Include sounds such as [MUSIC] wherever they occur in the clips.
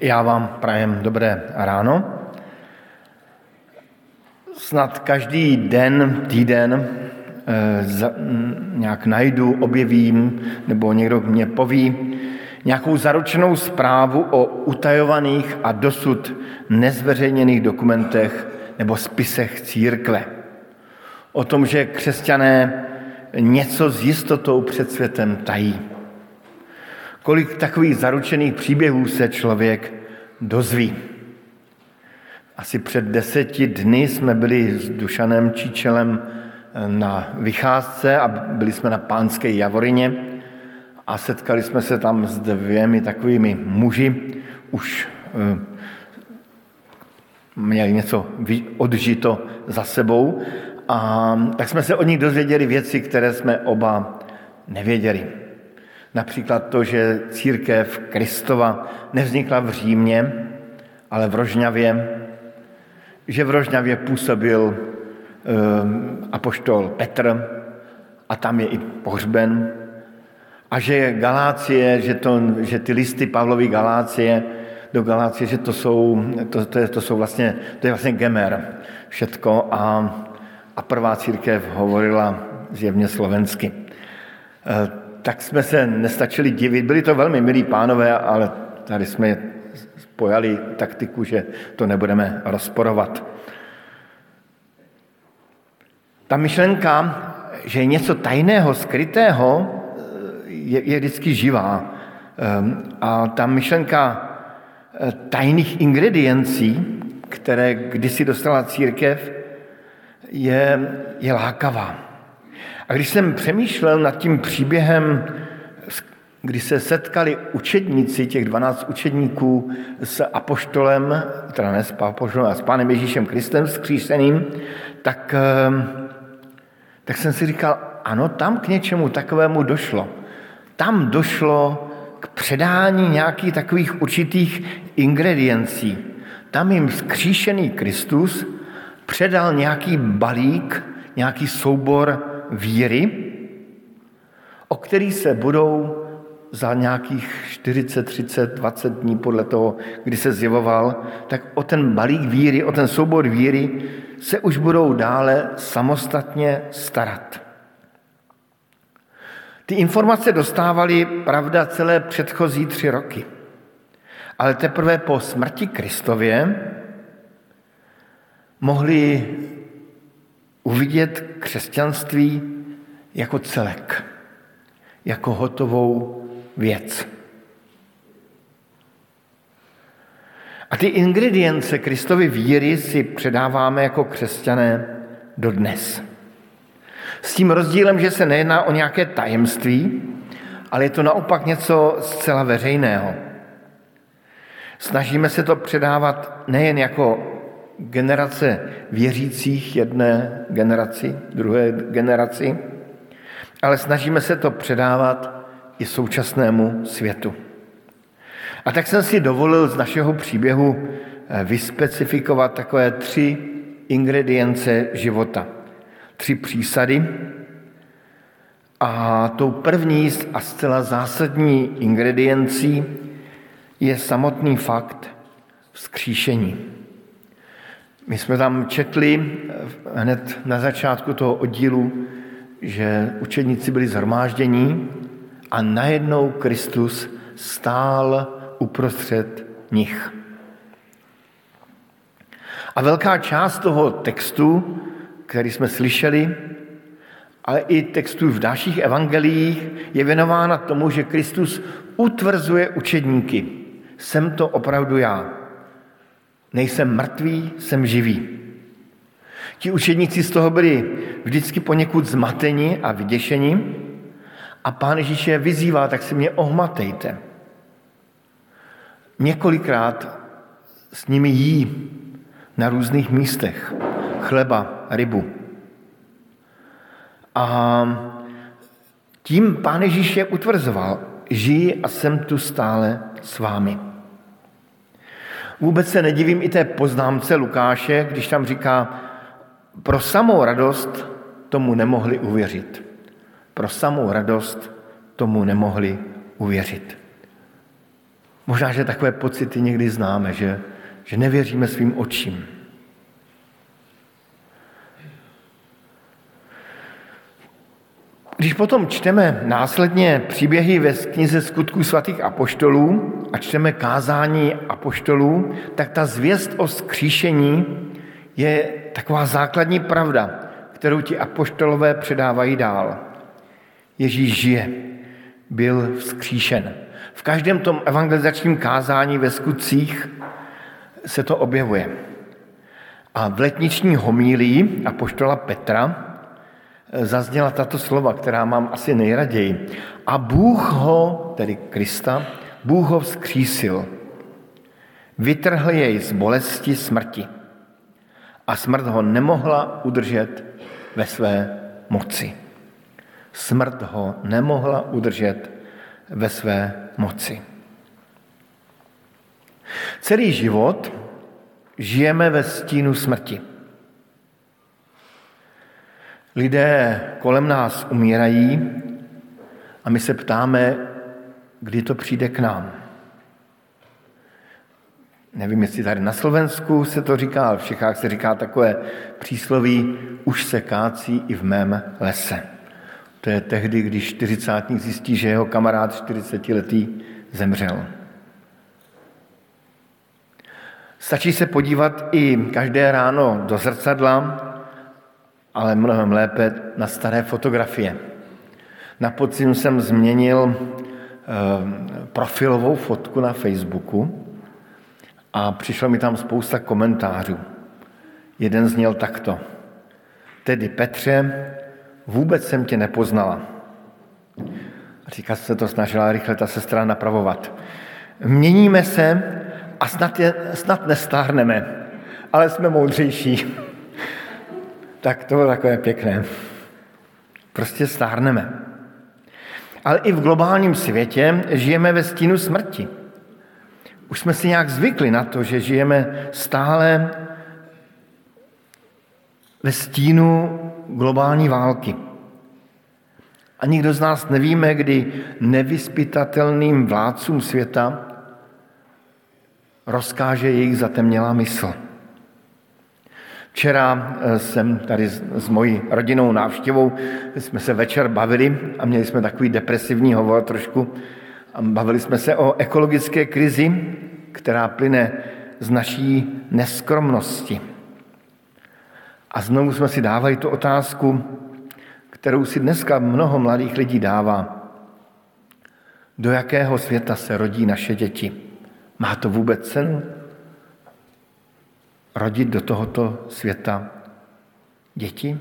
Já vám prajem dobré ráno. Snad každý den, týden eh, za, nějak najdu, objevím, nebo někdo mě poví nějakou zaručenou zprávu o utajovaných a dosud nezveřejněných dokumentech nebo spisech církve. O tom, že křesťané něco s jistotou před světem tají. Kolik takových zaručených příběhů se člověk dozví. Asi před deseti dny jsme byli s Dušanem Číčelem eh, na vycházce a byli jsme na Pánské Javorině a setkali jsme se tam s dvěmi takovými muži, už eh, měli něco odžito za sebou a tak jsme se od nich dozvěděli věci, které jsme oba nevěděli. Například to, že církev Kristova nevznikla v Římě, ale v Rožňavě, že v Rožňavě působil um, apoštol Petr a tam je i pohřben, a že Galácie, že, to, že ty listy Pavlovy Galácie do Galácie, že to jsou, to, to, je, to jsou vlastně, to je vlastně gemer všetko a, a prvá církev hovorila zjevně slovensky. Tak jsme se nestačili divit. Byli to velmi milí pánové, ale tady jsme pojali taktiku, že to nebudeme rozporovat. Ta myšlenka, že je něco tajného, skrytého, je, je vždycky živá. Ehm, a ta myšlenka eh, tajných ingrediencí, které kdysi dostala církev, je, je lákavá. A když jsem přemýšlel nad tím příběhem, kdy se setkali učedníci, těch 12 učedníků s apoštolem, teda ne s apoštolem, a s pánem Ježíšem Kristem skříšeným, tak, eh, tak jsem si říkal, ano, tam k něčemu takovému došlo. Tam došlo k předání nějakých takových určitých ingrediencí. Tam jim skříšený Kristus předal nějaký balík, nějaký soubor víry, o který se budou za nějakých 40, 30, 20 dní podle toho, kdy se zjevoval, tak o ten balík víry, o ten soubor víry se už budou dále samostatně starat. Ty informace dostávali, pravda, celé předchozí tři roky. Ale teprve po smrti Kristově mohli uvidět křesťanství jako celek, jako hotovou věc. A ty ingredience Kristovy víry si předáváme jako křesťané dodnes. S tím rozdílem, že se nejedná o nějaké tajemství, ale je to naopak něco zcela veřejného. Snažíme se to předávat nejen jako generace věřících jedné generaci, druhé generaci, ale snažíme se to předávat i současnému světu. A tak jsem si dovolil z našeho příběhu eh, vyspecifikovat takové tři ingredience života. Tři přísady. A tou první a zcela zásadní ingrediencí je samotný fakt vzkříšení. My jsme tam četli hned na začátku toho oddílu, že učedníci byli zhromáždění a najednou Kristus stál uprostřed nich. A velká část toho textu, který jsme slyšeli, ale i textů v dalších evangeliích, je věnována tomu, že Kristus utvrzuje učedníky. Jsem to opravdu já. Nejsem mrtvý, jsem živý. Ti učedníci z toho byli vždycky poněkud zmateni a vyděšeni a pán Ježíš je vyzývá, tak si mě ohmatejte. Několikrát s nimi jí na různých místech chleba, rybu. A tím pán Ježíš je utvrzoval, žij a jsem tu stále s vámi. Vůbec se nedivím i té poznámce Lukáše, když tam říká, pro samou radost tomu nemohli uvěřit. Pro samou radost tomu nemohli uvěřit. Možná, že takové pocity někdy známe, že, že nevěříme svým očím. Když potom čteme následně příběhy ve knize skutků svatých apoštolů a čteme kázání apoštolů, tak ta zvěst o skříšení je taková základní pravda, kterou ti apoštolové předávají dál. Ježíš žije, byl vzkříšen. V každém tom evangelizačním kázání ve skutcích se to objevuje. A v letniční homílii apoštola Petra zazněla tato slova, která mám asi nejraději. A Bůh ho, tedy Krista, Bůh ho vzkřísil. Vytrhl jej z bolesti smrti. A smrt ho nemohla udržet ve své moci. Smrt ho nemohla udržet ve své moci. Celý život žijeme ve stínu smrti. Lidé kolem nás umírají a my se ptáme, kdy to přijde k nám. Nevím, jestli tady na Slovensku se to říká, ale v Čechách se říká takové přísloví, už se kácí i v mém lese. To je tehdy, když čtyřicátník zjistí, že jeho kamarád 40-letý zemřel. Stačí se podívat i každé ráno do zrcadla ale mnohem lépe na staré fotografie. Na podzim jsem změnil profilovou fotku na Facebooku a přišlo mi tam spousta komentářů. Jeden zněl takto. Tedy Petře, vůbec jsem tě nepoznala. Říká se to snažila rychle ta sestra napravovat. Měníme se a snad, je, snad nestárneme, ale jsme moudřejší [LAUGHS] tak to bylo takové pěkné. Prostě stárneme. Ale i v globálním světě žijeme ve stínu smrti. Už jsme si nějak zvykli na to, že žijeme stále ve stínu globální války. A nikdo z nás nevíme, kdy nevyspytatelným vládcům světa rozkáže jejich zatemnělá mysl. Včera eh, jsem tady s mojí rodinou návštěvou, jsme se večer bavili a měli jsme takový depresivní hovor trošku. Bavili jsme se o ekologické krizi, která plyne z naší neskromnosti. A znovu jsme si dávali tu otázku, kterou si dneska mnoho mladých lidí dává. Do jakého světa se rodí naše děti? Má to vůbec cenu? Rodit do tohoto světa děti?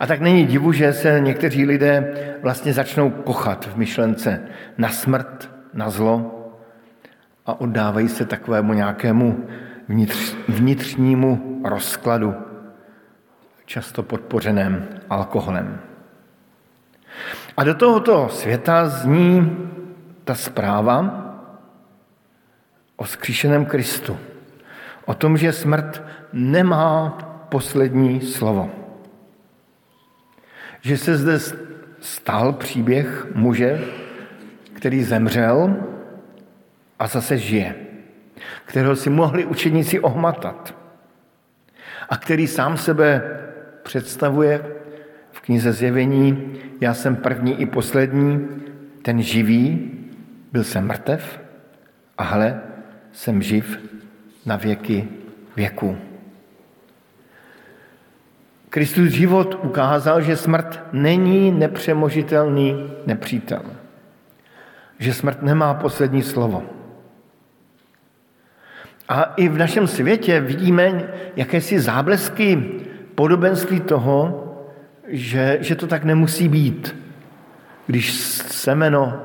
A tak není divu, že se někteří lidé vlastně začnou kochat v myšlence na smrt, na zlo a oddávají se takovému nějakému vnitř, vnitřnímu rozkladu, často podpořeném alkoholem. A do tohoto světa zní ta zpráva o skříšeném Kristu o tom, že smrt nemá poslední slovo. Že se zde stal příběh muže, který zemřel a zase žije, kterého si mohli učeníci ohmatat a který sám sebe představuje v knize Zjevení, já jsem první i poslední, ten živý, byl jsem mrtev a hle, jsem živ na věky věku. Kristus život ukázal, že smrt není nepřemožitelný nepřítel. Že smrt nemá poslední slovo. A i v našem světě vidíme jakési záblesky podobenství toho, že, že to tak nemusí být. Když semeno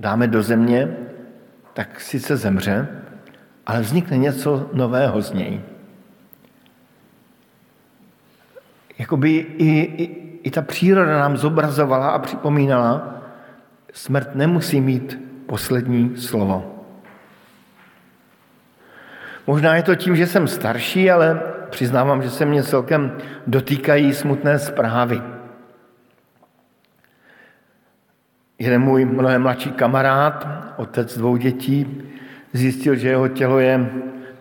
dáme do země, tak sice zemře, ale vznikne něco nového z něj. Jakoby i, i, i ta příroda nám zobrazovala a připomínala, smrt nemusí mít poslední slovo. Možná je to tím, že jsem starší, ale přiznávám, že se mě celkem dotýkají smutné zprávy. Jeden můj mnohem mladší kamarád, otec dvou dětí, zjistil, že jeho tělo je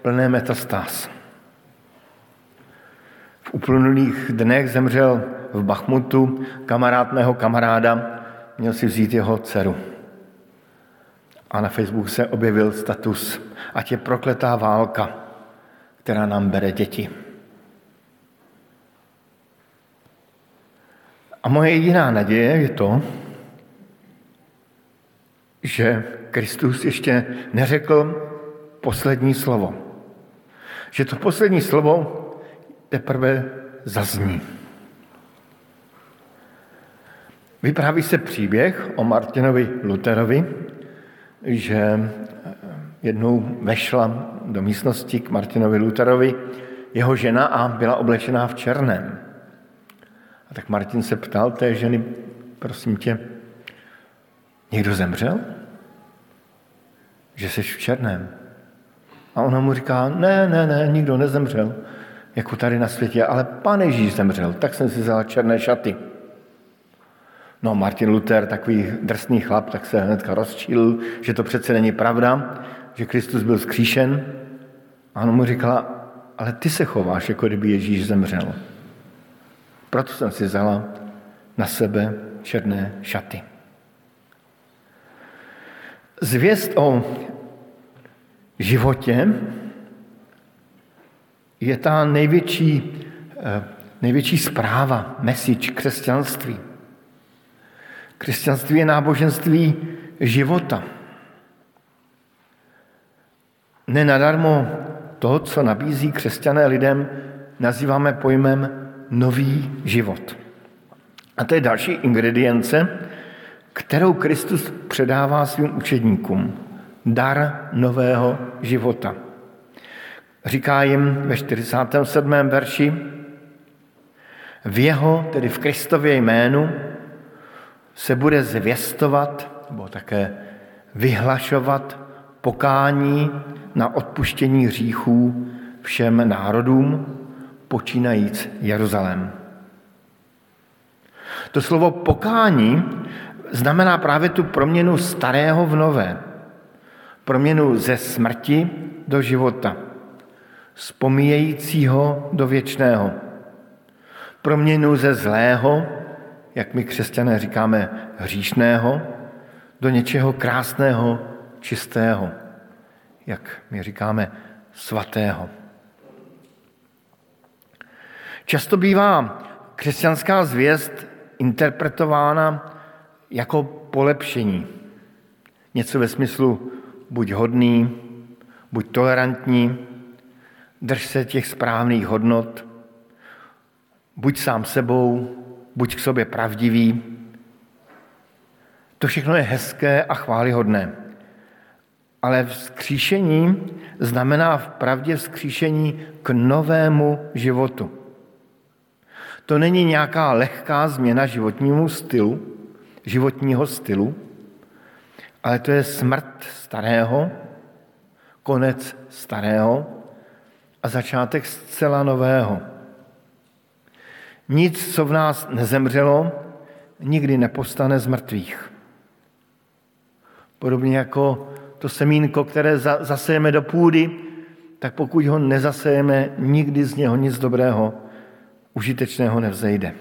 plné metastáz. V uplynulých dnech zemřel v Bachmutu kamarád mého kamaráda, měl si vzít jeho dceru. A na Facebooku se objevil status, ať je prokletá válka, která nám bere děti. A moje jediná naděje je to, že Kristus ještě neřekl poslední slovo. Že to poslední slovo teprve zazní. Vypráví se příběh o Martinovi Luterovi, že jednou vešla do místnosti k Martinovi Luterovi jeho žena a byla oblečená v černém. A tak Martin se ptal té ženy, prosím tě, někdo zemřel? Že jsi v černém. A ona mu říká, ne, ne, ne, nikdo nezemřel, jako tady na světě, ale pán Ježíš zemřel, tak jsem si vzal černé šaty. No Martin Luther, takový drsný chlap, tak se hnedka rozčíl, že to přece není pravda, že Kristus byl zkříšen. A on mu říkala, ale ty se chováš, jako kdyby Ježíš zemřel. Proto jsem si vzala na sebe černé šaty. Zvěst o životě je ta největší, eh, největší zpráva, message křesťanství. Křesťanství je náboženství života. Nenadarmo to, co nabízí křesťané lidem, nazýváme pojmem nový život. A to je další ingredience, kterou Kristus předává svým učedníkům. Dar nového života. Říká jim ve 47. verši, v jeho, tedy v Kristově jménu, se bude zvěstovat, nebo také vyhlašovat pokání na odpuštění hříchů všem národům, počínajíc Jeruzalém. To slovo pokání znamená právě tu proměnu starého v nové. Proměnu ze smrti do života. Z pomíjejícího do věčného. Proměnu ze zlého jak my křesťané říkáme, hříšného, do něčeho krásného, čistého, jak my říkáme, svatého. Často bývá křesťanská zvěst interpretována jako polepšení. Něco ve smyslu buď hodný, buď tolerantní, drž se těch správných hodnot, buď sám sebou, buď k sobě pravdivý. To všechno je hezké a chválihodné. Ale vzkříšení znamená v pravdě vzkříšení k novému životu. To není nějaká lehká změna životnímu stylu, životního stylu, ale to je smrt starého, konec starého a začátek zcela nového. Nic, co v nás nezemřelo, nikdy nepostane z mrtvých. Podobně jako to semínko, které zasejeme do půdy, tak pokud ho nezasejeme, nikdy z něho nic dobrého, užitečného nevzejde.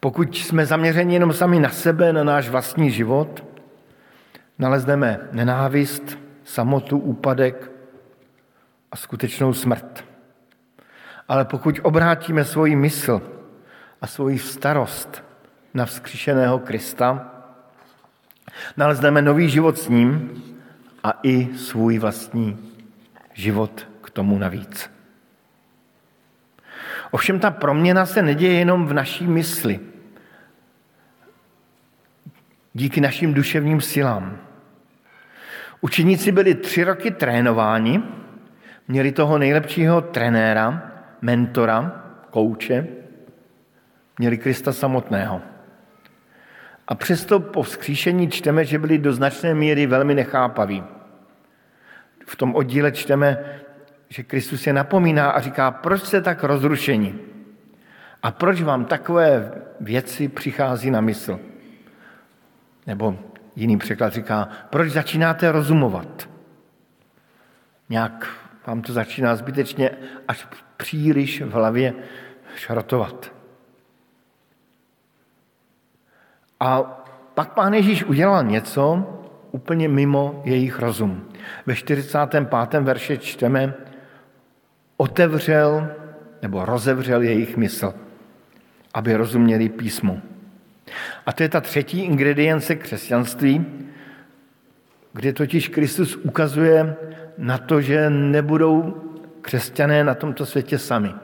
Pokud jsme zaměřeni jenom sami na sebe, na náš vlastní život, nalezneme nenávist, samotu, úpadek a skutečnou smrt. Ale pokud obrátíme svoji mysl a svoji starost na vzkříšeného Krista, nalezneme nový život s ním a i svůj vlastní život k tomu navíc. Ovšem ta proměna se neděje jenom v naší mysli. Díky našim duševním silám. Učeníci byli tři roky trénováni, měli toho nejlepšího trenéra, mentora, kouče, měli Krista samotného. A přesto po vzkříšení čteme, že byli do značné míry velmi nechápaví. V tom oddíle čteme, že Kristus je napomíná a říká, proč jste tak rozrušení? A proč vám takové věci přichází na mysl? Nebo jiný překlad říká, proč začínáte rozumovat? Nějak vám to začíná zbytečně až příliš v hlavě šrotovat. A pak pán Ježíš udělal něco úplně mimo jejich rozum. Ve 45. verše čteme, otevřel nebo rozevřel jejich mysl, aby rozuměli písmu. A to je ta třetí ingredience křesťanství, kde totiž Kristus ukazuje na to, že nebudou křesťané na tomto světě sami,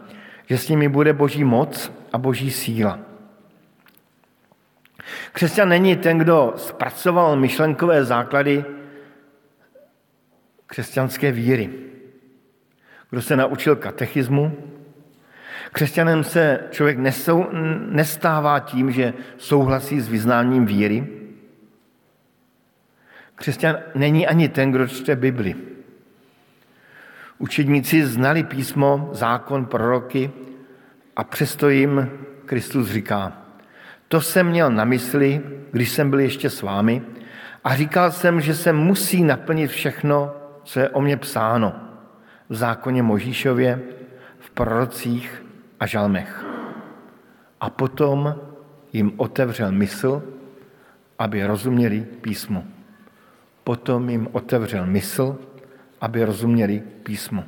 že s nimi bude boží moc a boží síla. Křesťan není ten, kdo zpracoval myšlenkové základy křesťanské víry, kdo se naučil katechismu. Křesťanem se člověk nesou, nestává tím, že souhlasí s vyznáním víry. Křesťan není ani ten, kdo čte Bibli. Učedníci znali písmo, zákon, proroky a přesto jim Kristus říká, to jsem měl na mysli, když jsem byl ještě s vámi a říkal jsem, že se musí naplnit všechno, co je o mě psáno v zákoně Možíšově, v prorocích a žalmech. A potom jim otevřel mysl, aby rozuměli písmu. Potom jim otevřel mysl, aby rozuměli písmu.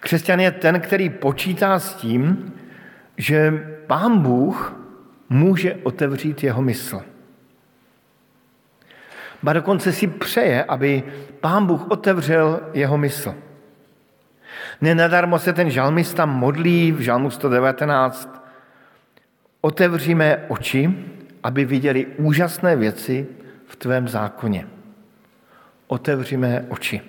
Křesťan je ten, který počítá s tím, že pán Bůh může otevřít jeho mysl. Ba dokonce si přeje, aby pán Bůh otevřel jeho mysl. Nenadarmo se ten žalmista modlí v žalmu 119. Otevříme oči, aby viděli úžasné věci v tvém zákoně. Otevříme oči.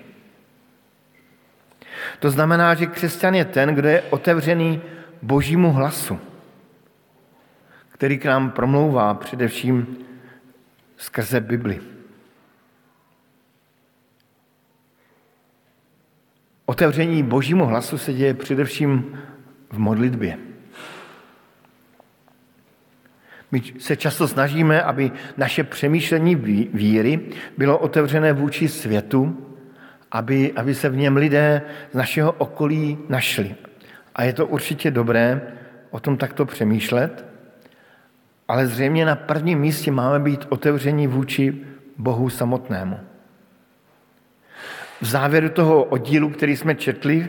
To znamená, že křesťan je ten, kdo je otevřený božímu hlasu který k nám promlouvá především skrze Bibli. Otevření božímu hlasu se děje především v modlitbě. My se často snažíme, aby naše přemýšlení víry bylo otevřené vůči světu, aby, aby se v něm lidé z našeho okolí našli. A je to určitě dobré o tom takto přemýšlet, ale zřejmě na prvním místě máme být otevření vůči Bohu samotnému. V závěru toho oddílu, který jsme četli,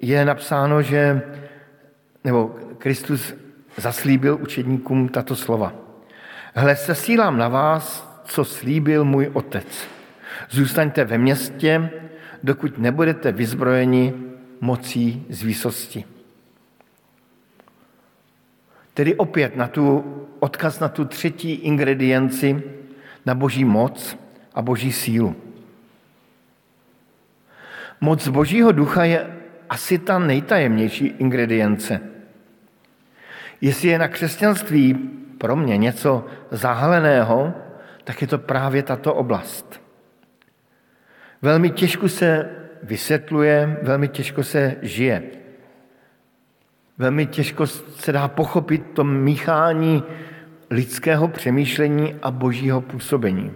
je napsáno, že nebo Kristus zaslíbil učedníkům tato slova. Hle, sesílám na vás, co slíbil můj otec. Zůstaňte ve městě, dokud nebudete vyzbrojeni mocí z výsosti. Tedy opět na tu, odkaz na tu třetí ingredienci, na boží moc a boží sílu. Moc božího ducha je asi ta nejtajemnější ingredience. Jestli je na křesťanství pro mě něco zahaleného, tak je to právě tato oblast. Velmi těžko se vysvětluje, velmi těžko se žije. Velmi těžko se dá pochopit to míchání lidského přemýšlení a božího působení.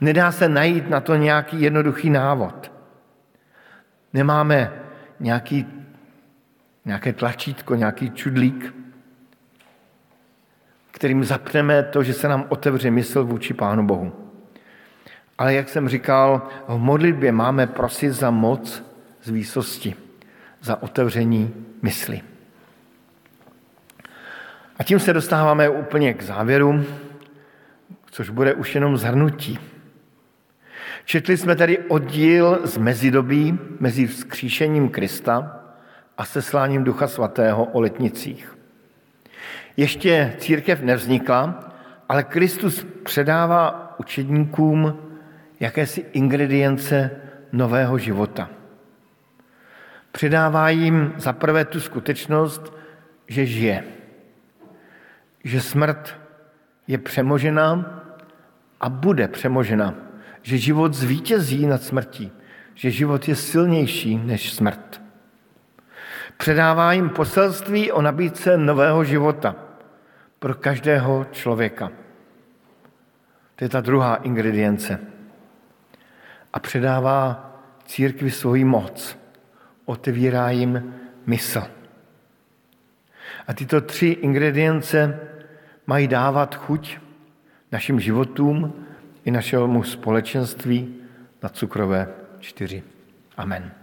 Nedá se najít na to nějaký jednoduchý návod. Nemáme nějaký, nějaké tlačítko, nějaký čudlík, kterým zapneme to, že se nám otevře mysl vůči Pánu Bohu. Ale jak jsem říkal, v modlitbě máme prosit za moc z výsosti za otevření mysli. A tím se dostáváme úplně k závěru, což bude už jenom zhrnutí. Četli jsme tady oddíl z mezidobí mezi vzkříšením Krista a sesláním Ducha Svatého o letnicích. Ještě církev nevznikla, ale Kristus předává učedníkům jakési ingredience nového života – Předává jim zaprvé tu skutečnost, že žije. Že smrt je přemožena a bude přemožena. Že život zvítězí nad smrtí. Že život je silnější než smrt. předává jim poselství o nabídce nového života pro každého člověka. To je ta druhá ingredience. A předává církvi svoji moc. Otevírá jim mysl. A tyto tři ingredience mají dávat chuť našim životům i našemu společenství na cukrové čtyři. Amen.